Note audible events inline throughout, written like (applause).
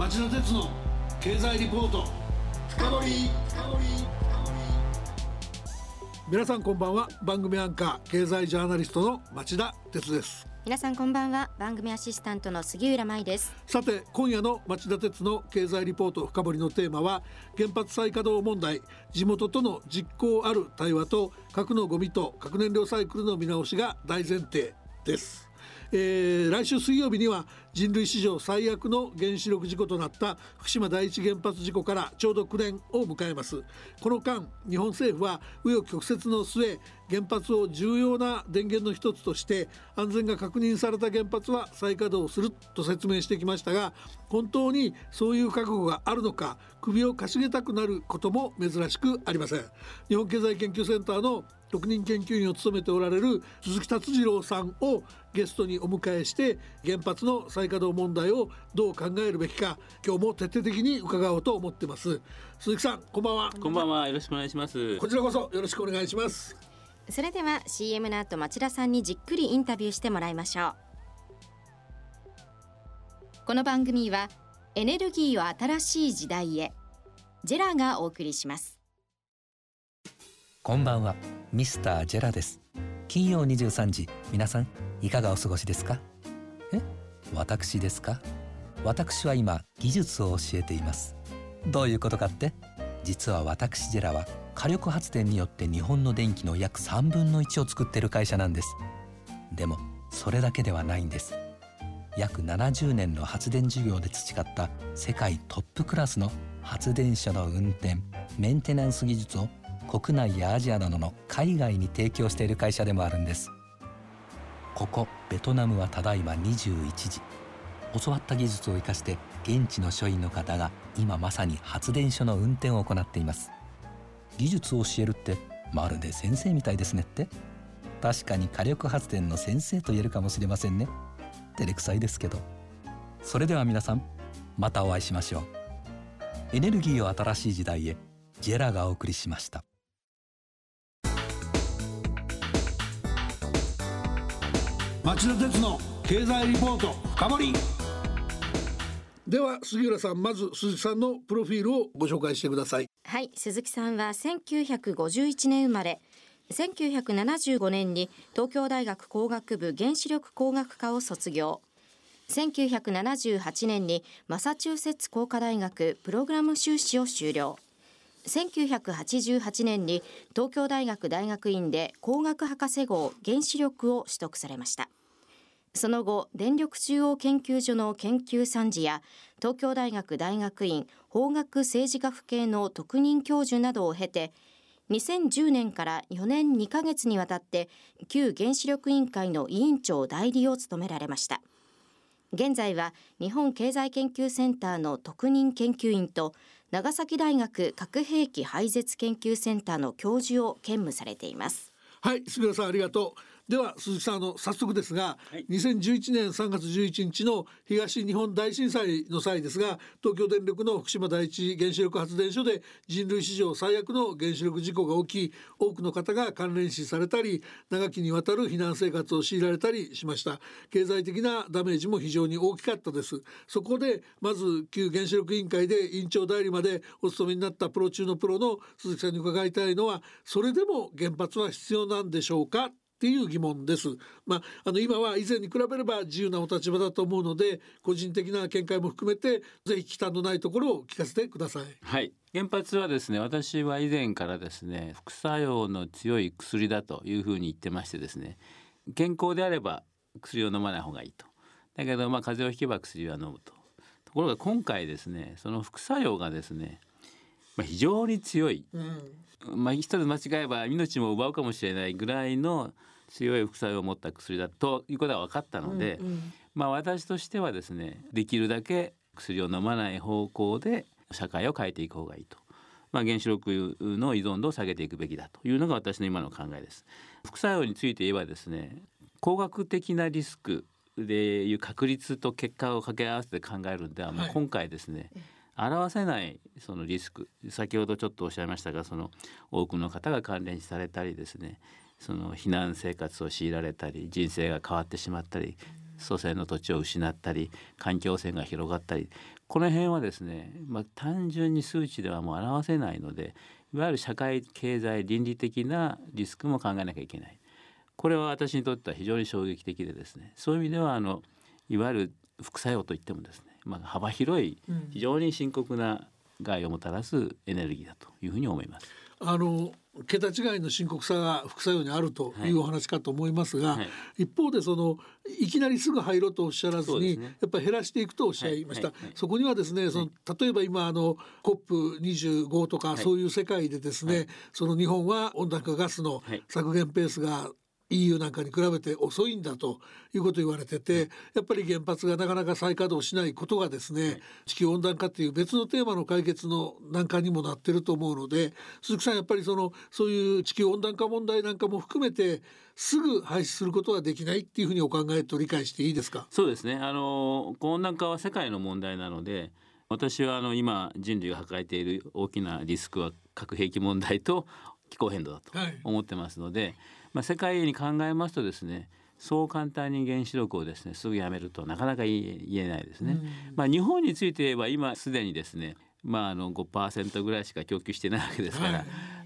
町田鉄の経済リポート。深掘皆さんこんばんは。番組アンカー経済ジャーナリストの町田鉄です。皆さんこんばんは。番組アシスタントの杉浦舞です。さて今夜の町田鉄の経済リポート深掘りのテーマは原発再稼働問題地元との実効ある対話と核のゴミと核燃料サイクルの見直しが大前提です。えー、来週水曜日には人類史上最悪の原子力事故となった福島第一原発事故からちょうど9年を迎えます。この間日本政府は紆余曲折の末原発を重要な電源の一つとして安全が確認された原発は再稼働すると説明してきましたが本当にそういう覚悟があるのか首をかしげたくなることも珍しくありません。日本経済研究センターの特任研究員を務めておられる鈴木達次郎さんをゲストにお迎えして原発の再稼働問題をどう考えるべきか今日も徹底的に伺おうと思ってます。鈴木さんこんばんは。こんばんは。よろしくお願いします。こちらこそよろしくお願いします。それでは CM の後町田さんにじっくりインタビューしてもらいましょう。この番組はエネルギーを新しい時代へジェラがお送りします。こんばんは。ミスタージェラです。金曜23時皆さんいかがお過ごしですか？え私ですか？私は今技術を教えています。どういうことかって？実は私ジェラは火力発電によって日本の電気の約3分の1を作ってる会社なんです。でもそれだけではないんです。約70年の発電事業で培った世界トップクラスの発電所の運転メンテナンス技術を国内やアジアなどの海外に提供している会社でもあるんです。ここベトナムはただいま21時。教わった技術を生かして現地の所員の方が今まさに発電所の運転を行っています。技術を教えるってまるで先生みたいですねって。確かに火力発電の先生と言えるかもしれませんね。照れくさいですけど。それでは皆さんまたお会いしましょう。エネルギーを新しい時代へ。ジェラがお送りしました。町田鉄の経済リポート深掘り。では杉浦さんまず鈴木さんのプロフィールをご紹介してください。はい鈴木さんは1951年生まれ1975年に東京大学工学部原子力工学科を卒業。1978年にマサチューセッツ工科大学プログラム修士を修了。1988年に東京大学大学院で工学博士号原子力を取得されました。その後電力中央研究所の研究参事や東京大学大学院法学政治学系の特任教授などを経て2010年から4年2ヶ月にわたって旧原子力委員会の委員長代理を務められました。現在は日本経済研究センターの特任研究員と長崎大学核兵器廃絶研究センターの教授を兼務されています。はい杉田さんありがとう。では鈴木さんあの早速ですが、はい、2011年3月11日の東日本大震災の際ですが東京電力の福島第一原子力発電所で人類史上最悪の原子力事故が起き多くの方が関連死されたり長きにわたる避難生活を強いられたりしました。経済的なダメージも非常に大きかったです。そこでまず旧原子力委員会で委員長代理までお務めになったプロ中のプロの鈴木さんに伺いたいのはそれでも原発は必要なんでしょうか？っていう疑問です。まあ、あの今は以前に比べれば自由なお立場だと思うので個人的な見解も含めてぜひ忌憚のないところを聞かせてください。はい原発はですね私は以前からですね副作用の強い薬だというふうに言ってましてですね健康であれば薬を飲まない方がいいとだけどまあ風邪をひけば薬は飲むとところが今回ですねその副作用がですね、まあ、非常に強い、うん、まあ一つ間違えば命も奪うかもしれないぐらいの強い副作用を持った薬だということは分かったので、うんうん、まあ私としてはですねできるだけ薬を飲まない方向で社会を変えていく方がいいと。まあ、原子力の依存度を下げていくべきだというのが私の今の考えです。副作用について言えばですね工学的なリスクでいう確率と結果を掛け合わせて考えるんでは、もう今回ですね、表せないそのリスク先ほどちょっとおっしゃいましたがその多くの方が関連されたりですねその避難生活を強いられたり人生が変わってしまったり祖先の土地を失ったり環境汚染が広がったりこの辺はですね、まあ、単純に数値ではもう表せないのでいわゆる社会経済倫理的なリスクも考えなきゃいけない。これは私にとっては非常に衝撃的でですねそういう意味ではあのいわゆる副作用といってもですね、まあ、幅広い非常に深刻な害をもたらすエネルギーだというふうに思います。あの桁違いの深刻さが副作用にあるというお話かと思いますが、はい。はい、一方でそのいきなりすぐ入ろうとおっしゃらずに、ね、やっぱり減らしていくとおっしゃいました、はい、そこにはですねその例えば今あの COP25 とかそういう世界でですね、その日本は温暖化ガスの削減ペースが EU なんかに比べてองいんだということを言われててやっぱり原発がなかなか再稼働しないことがですね地球温暖化っていう別のテーマの解決の難関にもなってると思うので鈴木さんやっぱりそのそういう地球温暖化問題なんかも含めてすぐ廃止することはできないっていうふうにお考えと理解していいですか？そうですね。あの温暖化は世界の問題なので私はあの今人類が抱えている大きなリスクは核兵器問題と気候変動だと思ってますので、はいまあ、世界に考えますとですねそう簡単に原子力をですねすぐやめるとなかなか言えないですね。まあ、日本について言えば今すでにですねまあ、あの5%ぐらいしか供給してないわけですから、は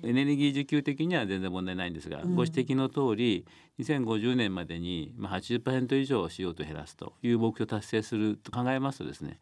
い、エネルギー需給的には全然問題ないんですが、うん、ご指摘の通り2050年までに80%以上 CO2 減らすという目標を達成すると考えますとですね、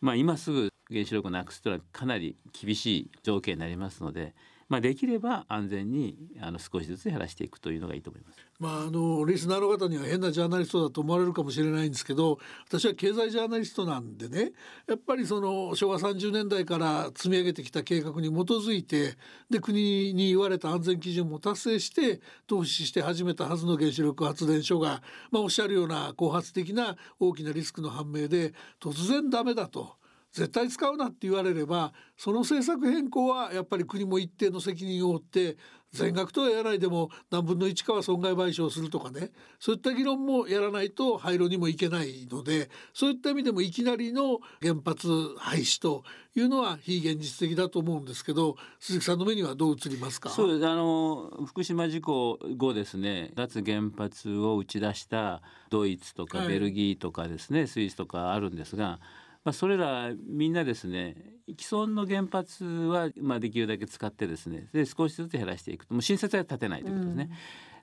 まあ、今すぐ原子力をなくすというのはかなり厳しい条件になりますのでまあ、できれば安全にあの少しずつ減らしていくというのがいいと思います。まあ、あのリスナーの方には変なジャーナリストだと思われるかもしれないんですけど私は経済ジャーナリストなんでねやっぱりその昭和30年代から積み上げてきた計画に基づいてで国に言われた安全基準も達成して投資して始めたはずの原子力発電所が、まあ、おっしゃるような後発的な大きなリスクの判明で突然ダメだと。絶対使うなって言われればその政策変更はやっぱり国も一定の責任を負って全額とはやらないでも何分の1かは損害賠償するとかね。そういった議論もやらないと廃炉にもいけないのでそういった意味でもいきなりの原発廃止というのは非現実的だと思うんですけど鈴木さんの目にはどう映りますか？そうです。あの福島事故後ですね脱原発を打ち出したドイツとかベルギーとかですね、はい、スイスとかあるんですがまあ、それらみんなですね既存の原発はまあできるだけ使ってですねで少しずつ減らしていくと。もう新設は建てないということですね。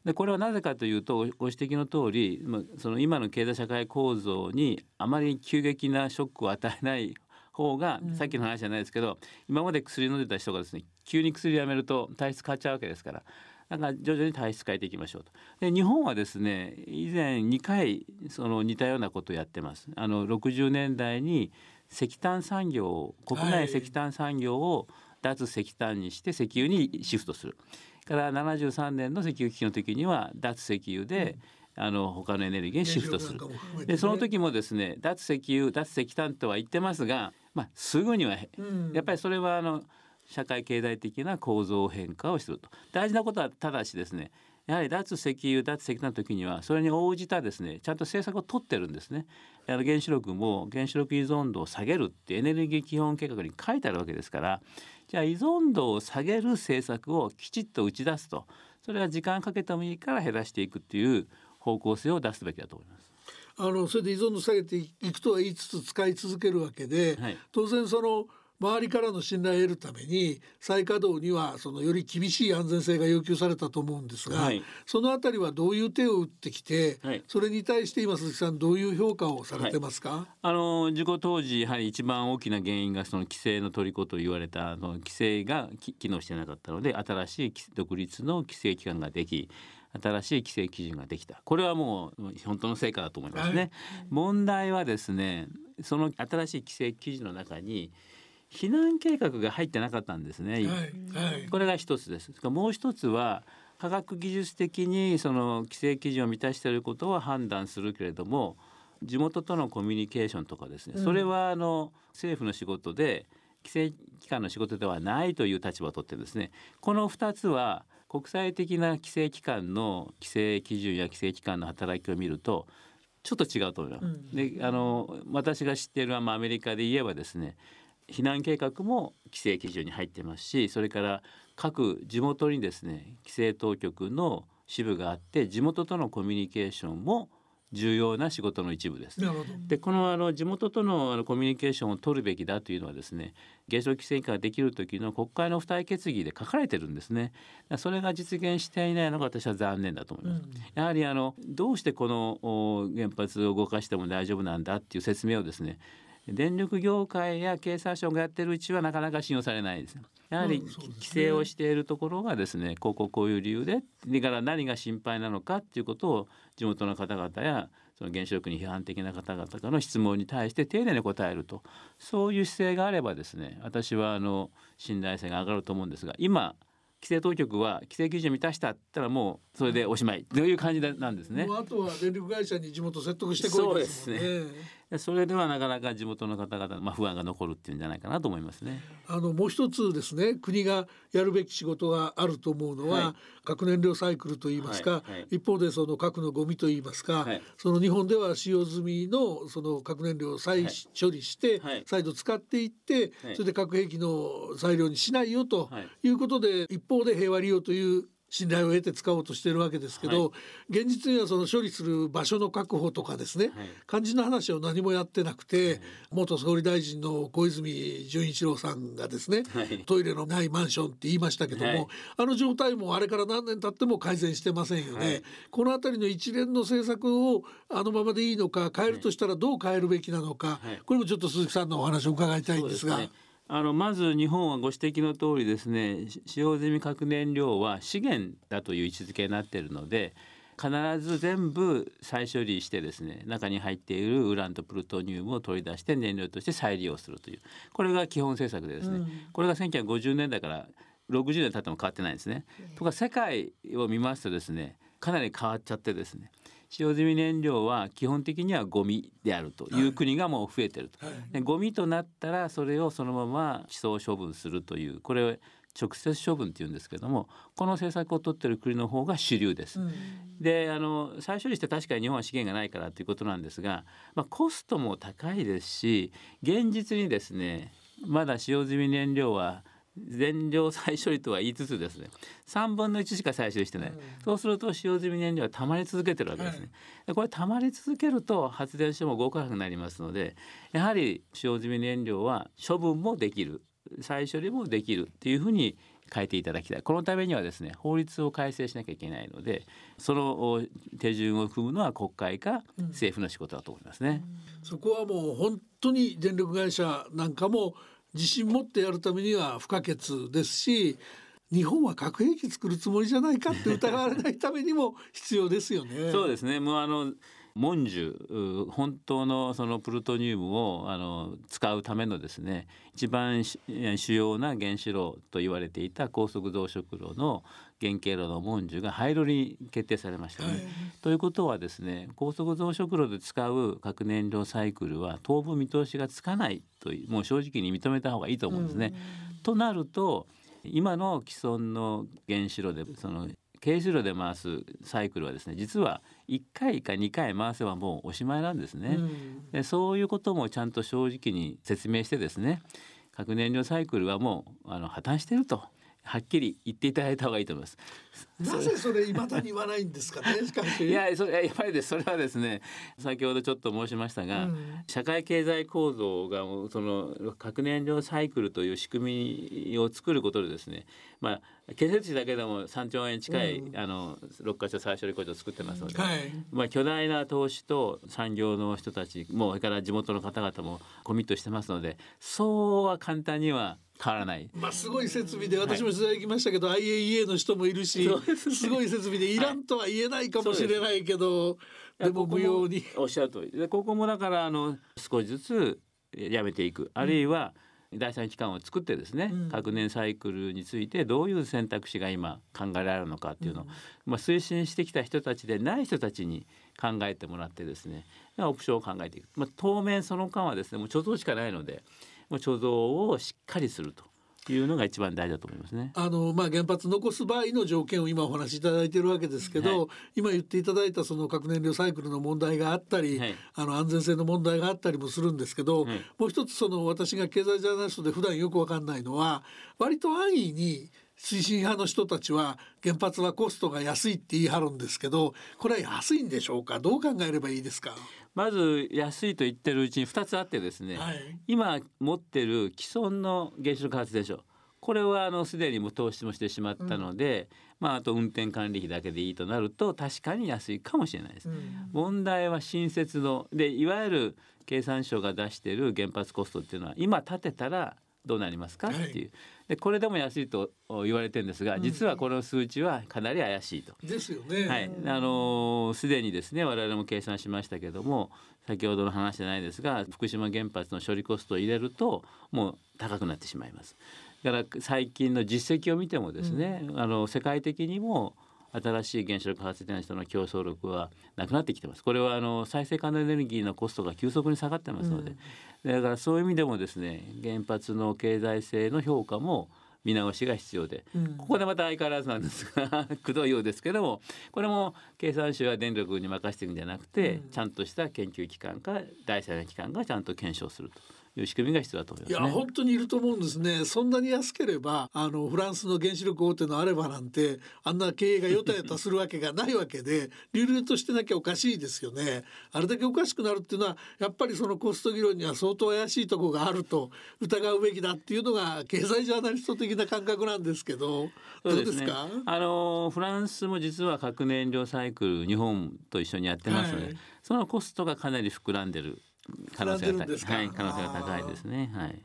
うん、でこれはなぜかというとご指摘の通り、まあ、その今の経済社会構造にあまり急激なショックを与えない方が、うん、さっきの話じゃないですけど今まで薬飲んでた人がですね急に薬やめると体質変わっちゃうわけですからだから徐々に体質変えていきましょうと。で日本はですね以前2回その似たようなことをやってます。あの60年代に石炭産業国内石炭産業を脱石炭にして石油にシフトする。から73年の石油危機の時には脱石油で、うん、あの他のエネルギーにシフトする。ね、でその時もですね脱石油脱石炭とは言ってますが、まあ、すぐには、うん、やっぱりそれはあの社会経済的な構造変化をすると。大事なことはただしですねやはり脱石油脱石炭の時にはそれに応じたですねちゃんと政策を取ってるんですね。あの原子力も原子力依存度を下げるってエネルギー基本計画に書いてあるわけですからじゃあ依存度を下げる政策をきちっと打ち出すと。それは時間かけてもいいから減らしていくっていう方向性を出すべきだと思います。あのそれで依存度下げていくとは言いつつ使い続けるわけで、はい、当然その周りからの信頼を得るために再稼働にはそのより厳しい安全性が要求されたと思うんですが、はい、そのあたりはどういう手を打ってきて、はい、それに対して今鈴木さんどういう評価をされてますか、はい、あの事故当時やはり一番大きな原因がその規制の虜と言われたあの規制が機能してなかったので新しい独立の規制機関ができ新しい規制基準ができた。これはもう本当の成果だと思いますね。問題はですねその新しい規制基準の中に避難計画が入ってなかったんですね、はいはい、これが一つです。もう一つは科学技術的にその規制基準を満たしていることは判断するけれども地元とのコミュニケーションとかですね、うん、それはあの政府の仕事で規制機関の仕事ではないという立場を取ってですね。この2つは国際的な規制機関の規制基準や規制機関の働きを見るとちょっと違うと思います。うん、であの私が知っている、まあ、アメリカで言えばですね避難計画も規制基準に入ってますしそれから各地元にですね規制当局の支部があって地元とのコミュニケーションも重要な仕事の一部です。なるほどでこのあの地元とのあのコミュニケーションを取るべきだというのはですね原子力規制委員会ができる時の国会の付帯決議で書かれてるんですね。それが実現していないのが私は残念だと思います。やはりあのどうしてこのお原発を動かしても大丈夫なんだっていう説明をですね電力業界や経産省がやってるうちはなかなか信用されないです。やはり規制をしているところがですねこうこうこういう理由でだから何が心配なのかっていうことを地元の方々やその原子力に批判的な方々からの質問に対して丁寧に答えるとそういう姿勢があればですね私はあの信頼性が上がると思うんですが今規制当局は規制基準を満たしたって言ったらもうそれでおしまいという感じなんですねも。うあとは電力会社に地元説得してこいですねそれではなかなか地元の方々、まあ、不安が残るっていうんじゃないかなと思いますね。あのもう一つですね国がやるべき仕事があると思うのは、はい。核燃料サイクルといいますか、はいはい。一方でその核のゴミといいますか、はい。その日本では使用済みのその核燃料を再はい処理して、はい。再度使っていって、はい。それで核兵器の材料にしないよとはい。いうことで、一方で平和利用という信頼を得て使おうとしているわけですけど、はい。現実にはその処理する場所の確保とかですね、はい。肝心な話を何もやってなくて、元総理大臣の小泉純一郎さんがですね、はい。トイレのないマンションって言いましたけども、はい。あの状態もあれから何年経っても改善してませんよね、はい。この辺りの一連の政策をあのままでいいのか変えるとしたらどう変えるべきなのか、はい。これもちょっと鈴木さんのお話を伺いたいんですが。あのまず日本はご指摘の通りですねし使用済み核燃料は資源だという位置づけになっているので必ず全部再処理してですね中に入っているウランとプルトニウムを取り出して燃料として再利用するというこれが基本政策でですね、これが1950年代から60年経っても変わってないんですね。とか世界を見ますとですねかなり変わっちゃってですね使用済み燃料は基本的にはゴミであるという国がもう増えてると、でゴミとなったらそれをそのまま地層処分するというこれを直接処分っていうんですけどもこの政策を取っている国の方が主流です。であの再処理して確かに日本は資源がないからということなんですが、まあ、コストも高いですし現実にですねまだ使用済み燃料は全量再処理とは言いつつですね3分の1しか再処理してない、そうすると使用済み燃料は溜まり続けてるわけですね、でこれ溜まり続けると発電所も動かなくなりますのでやはり使用済み燃料は処分もできる。再処理もできるっていうふうに変えていただきたい。このためにはですね法律を改正しなきゃいけないのでそのお手順を踏むのは国会か政府の仕事だと思いますね。そこはもう本当に電力会社なんかも自信持ってやるためには不可欠ですし日本は核兵器作るつもりじゃないかって疑われないためにも必要ですよね。そうですね。もうあのモンジュう本当のそのプルトニウムをあの使うためのですね一番し主要な原子炉と言われていた高速増殖炉の原型炉のモンジュが廃炉に決定されましたね。はいということはですね高速増殖炉で使う核燃料サイクルは当分見通しがつかないというもう正直に認めた方がいいと思うんですね。となると今の既存の原子炉でその軽子炉で回すサイクルはですね実は1回か2回回せばもうおしまいなんですね。うんでそういうこともちゃんと正直に説明してですね核燃料サイクルはもうあの破綻してるとはっきり言っていただいた方がいいと思います。なぜそれ未だに言わないんですかね。(laughs) しかしいやそれやっぱりですそれはですね先ほどちょっと申しましたが、うん社会経済構造がその核燃料サイクルという仕組みを作ることでですねまあ建設費だけでも3兆円近い、うん。あの6カ所再処理工場を作ってますので、はい。まあ、巨大な投資と産業の人たちもうそれから地元の方々もコミットしてますのでそうは簡単には変わらない。まあすごい設備で私も取材行きましたけど、IAEA の人もいるしね。すごい設備でいらんとは言えないかもしれないけど、でも無用に。おっしゃる通り。でここもだからあの少しずつやめていく。あるいは第三機関を作ってですね、うん。核燃サイクルについてどういう選択肢が今考えられるのかっていうのを、まあ、推進してきた人たちでない人たちに考えてもらってですねオプションを考えていく、まあ、当面その間はですねもう貯蔵しかないのでもう貯蔵をしっかりするというのが一番大事だと思いますね。あのまあ、原発残す場合の条件を今お話しいただいているわけですけど、はい。今言っていただいたその核燃料サイクルの問題があったり、はい。あの安全性の問題があったりもするんですけど、はい。もう一つその私が経済ジャーナリストで普段よくわかんないのは割と安易に推進派の人たちは原発はコストが安いって言い張るんですけどこれは安いんでしょうか？どう考えればいいですか？まず安いと言ってるうちに2つあってですね、はい、今持ってる既存の原子力発電所これはあのすでにも投資もしてしまったので、うん、まああと運転管理費だけでいいとなると確かに安いかもしれないです。うん、問題は新設のでいわゆる経産省が出している原発コストっていうのは今建てたらどうなりますかっていう、はい、でこれでも安いと言われてるんですが実はこの数値はかなり怪しいと。ですよね。はい、あのすでにですね我々も計算しましたけども先ほどの話じゃないですが福島原発の処理コストを入れるともう高くなってしまいます。だから最近の実績を見てもですね、うん、あの世界的にも新しい原子力発電所の競争力はなくなってきてます。これはあの再生可能エネルギーのコストが急速に下がってますので、うん、だからそういう意味でもですね原発の経済性の評価も見直しが必要で、うん、ここでまた相変わらずなんですが (laughs) くどいようですけどもこれも経産省や電力に任せていくんじゃなくて、うん、ちゃんとした研究機関か第三者機関がちゃんと検証すると。いう仕組みが必要だと思います、ね、いや本当にいると思うんですね。そんなに安ければあのフランスの原子力大手のあればなんてあんな経営がよたよたするわけがないわけで流々としてなきゃおかしいですよね。あれだけおかしくなるっていうのはやっぱりそのコスト議論には相当怪しいところがあると疑うべきだっていうのが経済ジャーナリスト的な感覚なんですけどどうですか、ね、あのフランスも実は核燃料サイクル日本と一緒にやってますので、はい、そのコストがかなり膨らんでる可能性が高い、はい、可能性が高いですね。はい。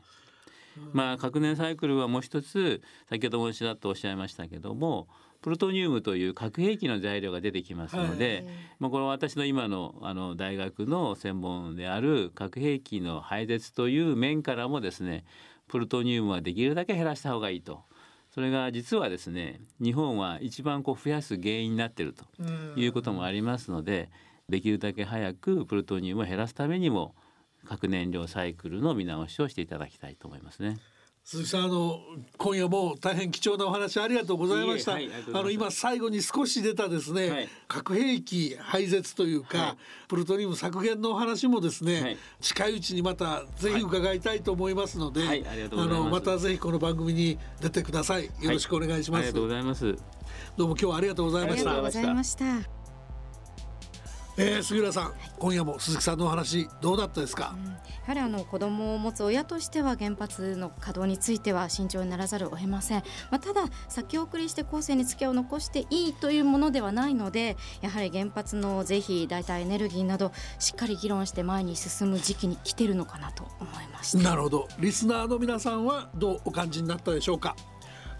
まあ核燃サイクルはもう一つ先ほどもちらっとおっしゃいましたけどもプルトニウムという核兵器の材料が出てきますので、はい、まあ、この私の今のあの大学の専門である核兵器の廃絶という面からもですねプルトニウムはできるだけ減らした方がいいと。それが実はですね日本は一番こう増やす原因になっているということもありますので、できるだけ早くプルトニウムを減らすためにも核燃料サイクルの見直しをしていただきたいと思いますね。鈴木さんあの今夜も大変貴重なお話ありがとうございました。はい、あの今最後に少し出たですね、はい、核兵器廃絶というか、はい、プルトニウム削減のお話もですね、近いうちにまたぜひ伺いたいと思いますので、あのまたぜひこの番組に出てください。よろしくお願いします。ありがとうございます。どうも今日はありがとうございました。ありがとうございました。えー、杉浦さん、はい、今夜も鈴木さんのお話どうだったですか、うん、やはりあの子供を持つ親としては原発の稼働については慎重にならざるを得ません、まあ、ただ先送りして後世に付けを残していいというものではないのでやはり原発の是非代替エネルギーなどしっかり議論して前に進む時期に来てるのかなと思いました。なるほど。リスナーの皆さんはどうお感じになったでしょうか？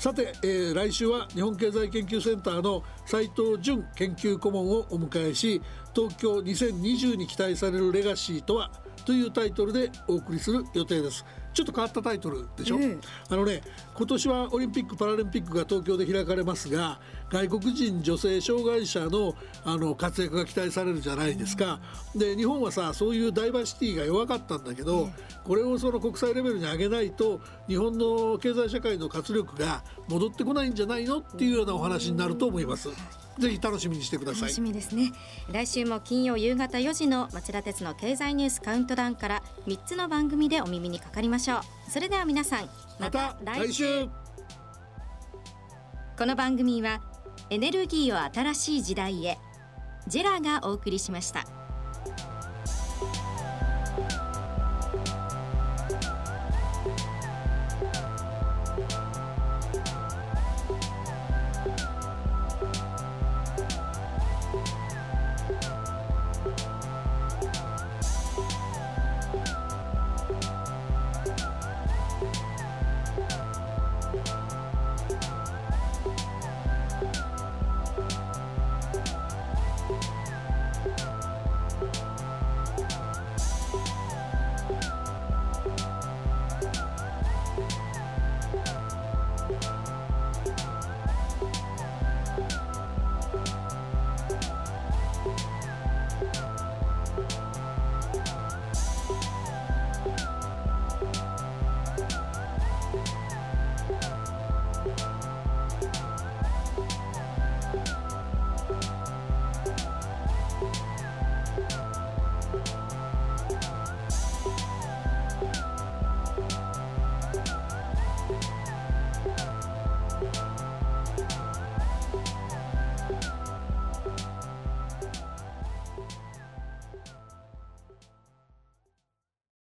さて、えー、来週は日本経済研究センターの斉藤淳研究顧問をお迎えし東京2020に期待されるレガシーとは？というタイトルでお送りする予定です。ちょっと変わったタイトルでしょ、うん、あのね今年はオリンピック・パラリンピックが東京で開かれますが外国人女性障害者のあの活躍が期待されるじゃないですか、うん、で日本はさそういうダイバーシティが弱かったんだけど、うん、これをその国際レベルに上げないと日本の経済社会の活力が戻ってこないんじゃないの？っていうようなお話になると思います。ぜひ楽しみにしてください。楽しみですね。来週も金曜夕方4時の町田鉄の経済ニュースカウントダウンから3つの番組でお耳にかかりましょう。それでは皆さんまた来週。この番組はエネルギーを新しい時代へジェラがお送りしました。